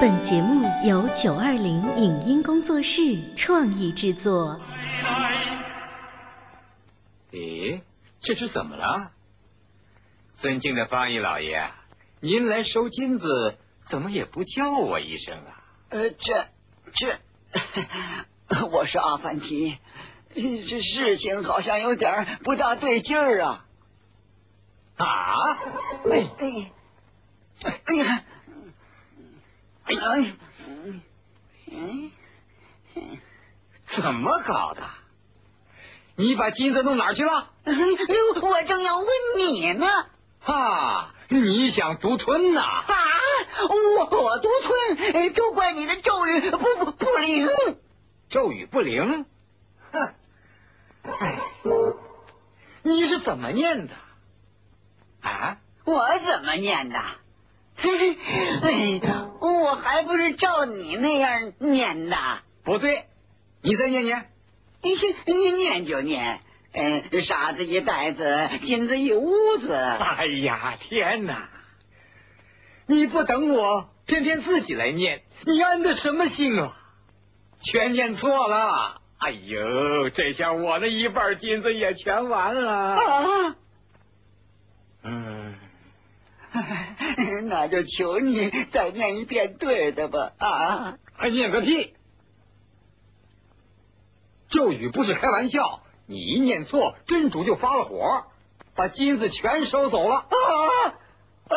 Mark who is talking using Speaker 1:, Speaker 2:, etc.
Speaker 1: 本节目由九二零影音工作室创意制作。
Speaker 2: 咦，这是怎么了？尊敬的八一老爷，您来收金子，怎么也不叫我一声啊？
Speaker 3: 呃，这这，我是阿凡提，这事情好像有点不大对劲儿啊！
Speaker 2: 啊？
Speaker 3: 哎哎哎呀！哎呀！
Speaker 2: 嗯，怎么搞的？你把金子弄哪儿去了？
Speaker 3: 哎，我正要问你呢。
Speaker 2: 哈，你想独吞呐？
Speaker 3: 啊，我我独吞，都怪你的咒语不不不灵。
Speaker 2: 咒语不灵？哼！哎，你是怎么念的？啊？
Speaker 3: 我怎么念的？哎，我还不是照你那样念的。
Speaker 2: 不对，你再念念。
Speaker 3: 你你念就念。嗯，沙子一袋子，金子一屋子。
Speaker 2: 哎呀，天哪！你不等我，偏偏自己来念，你安的什么心啊？全念错了。哎呦，这下我的一半金子也全完了。
Speaker 3: 啊！
Speaker 2: 嗯，
Speaker 3: 那就求你再念一遍对的吧。啊！
Speaker 2: 还念个屁！咒语不是开玩笑。你一念错，真主就发了火，把金子全收走了。
Speaker 3: 啊啊！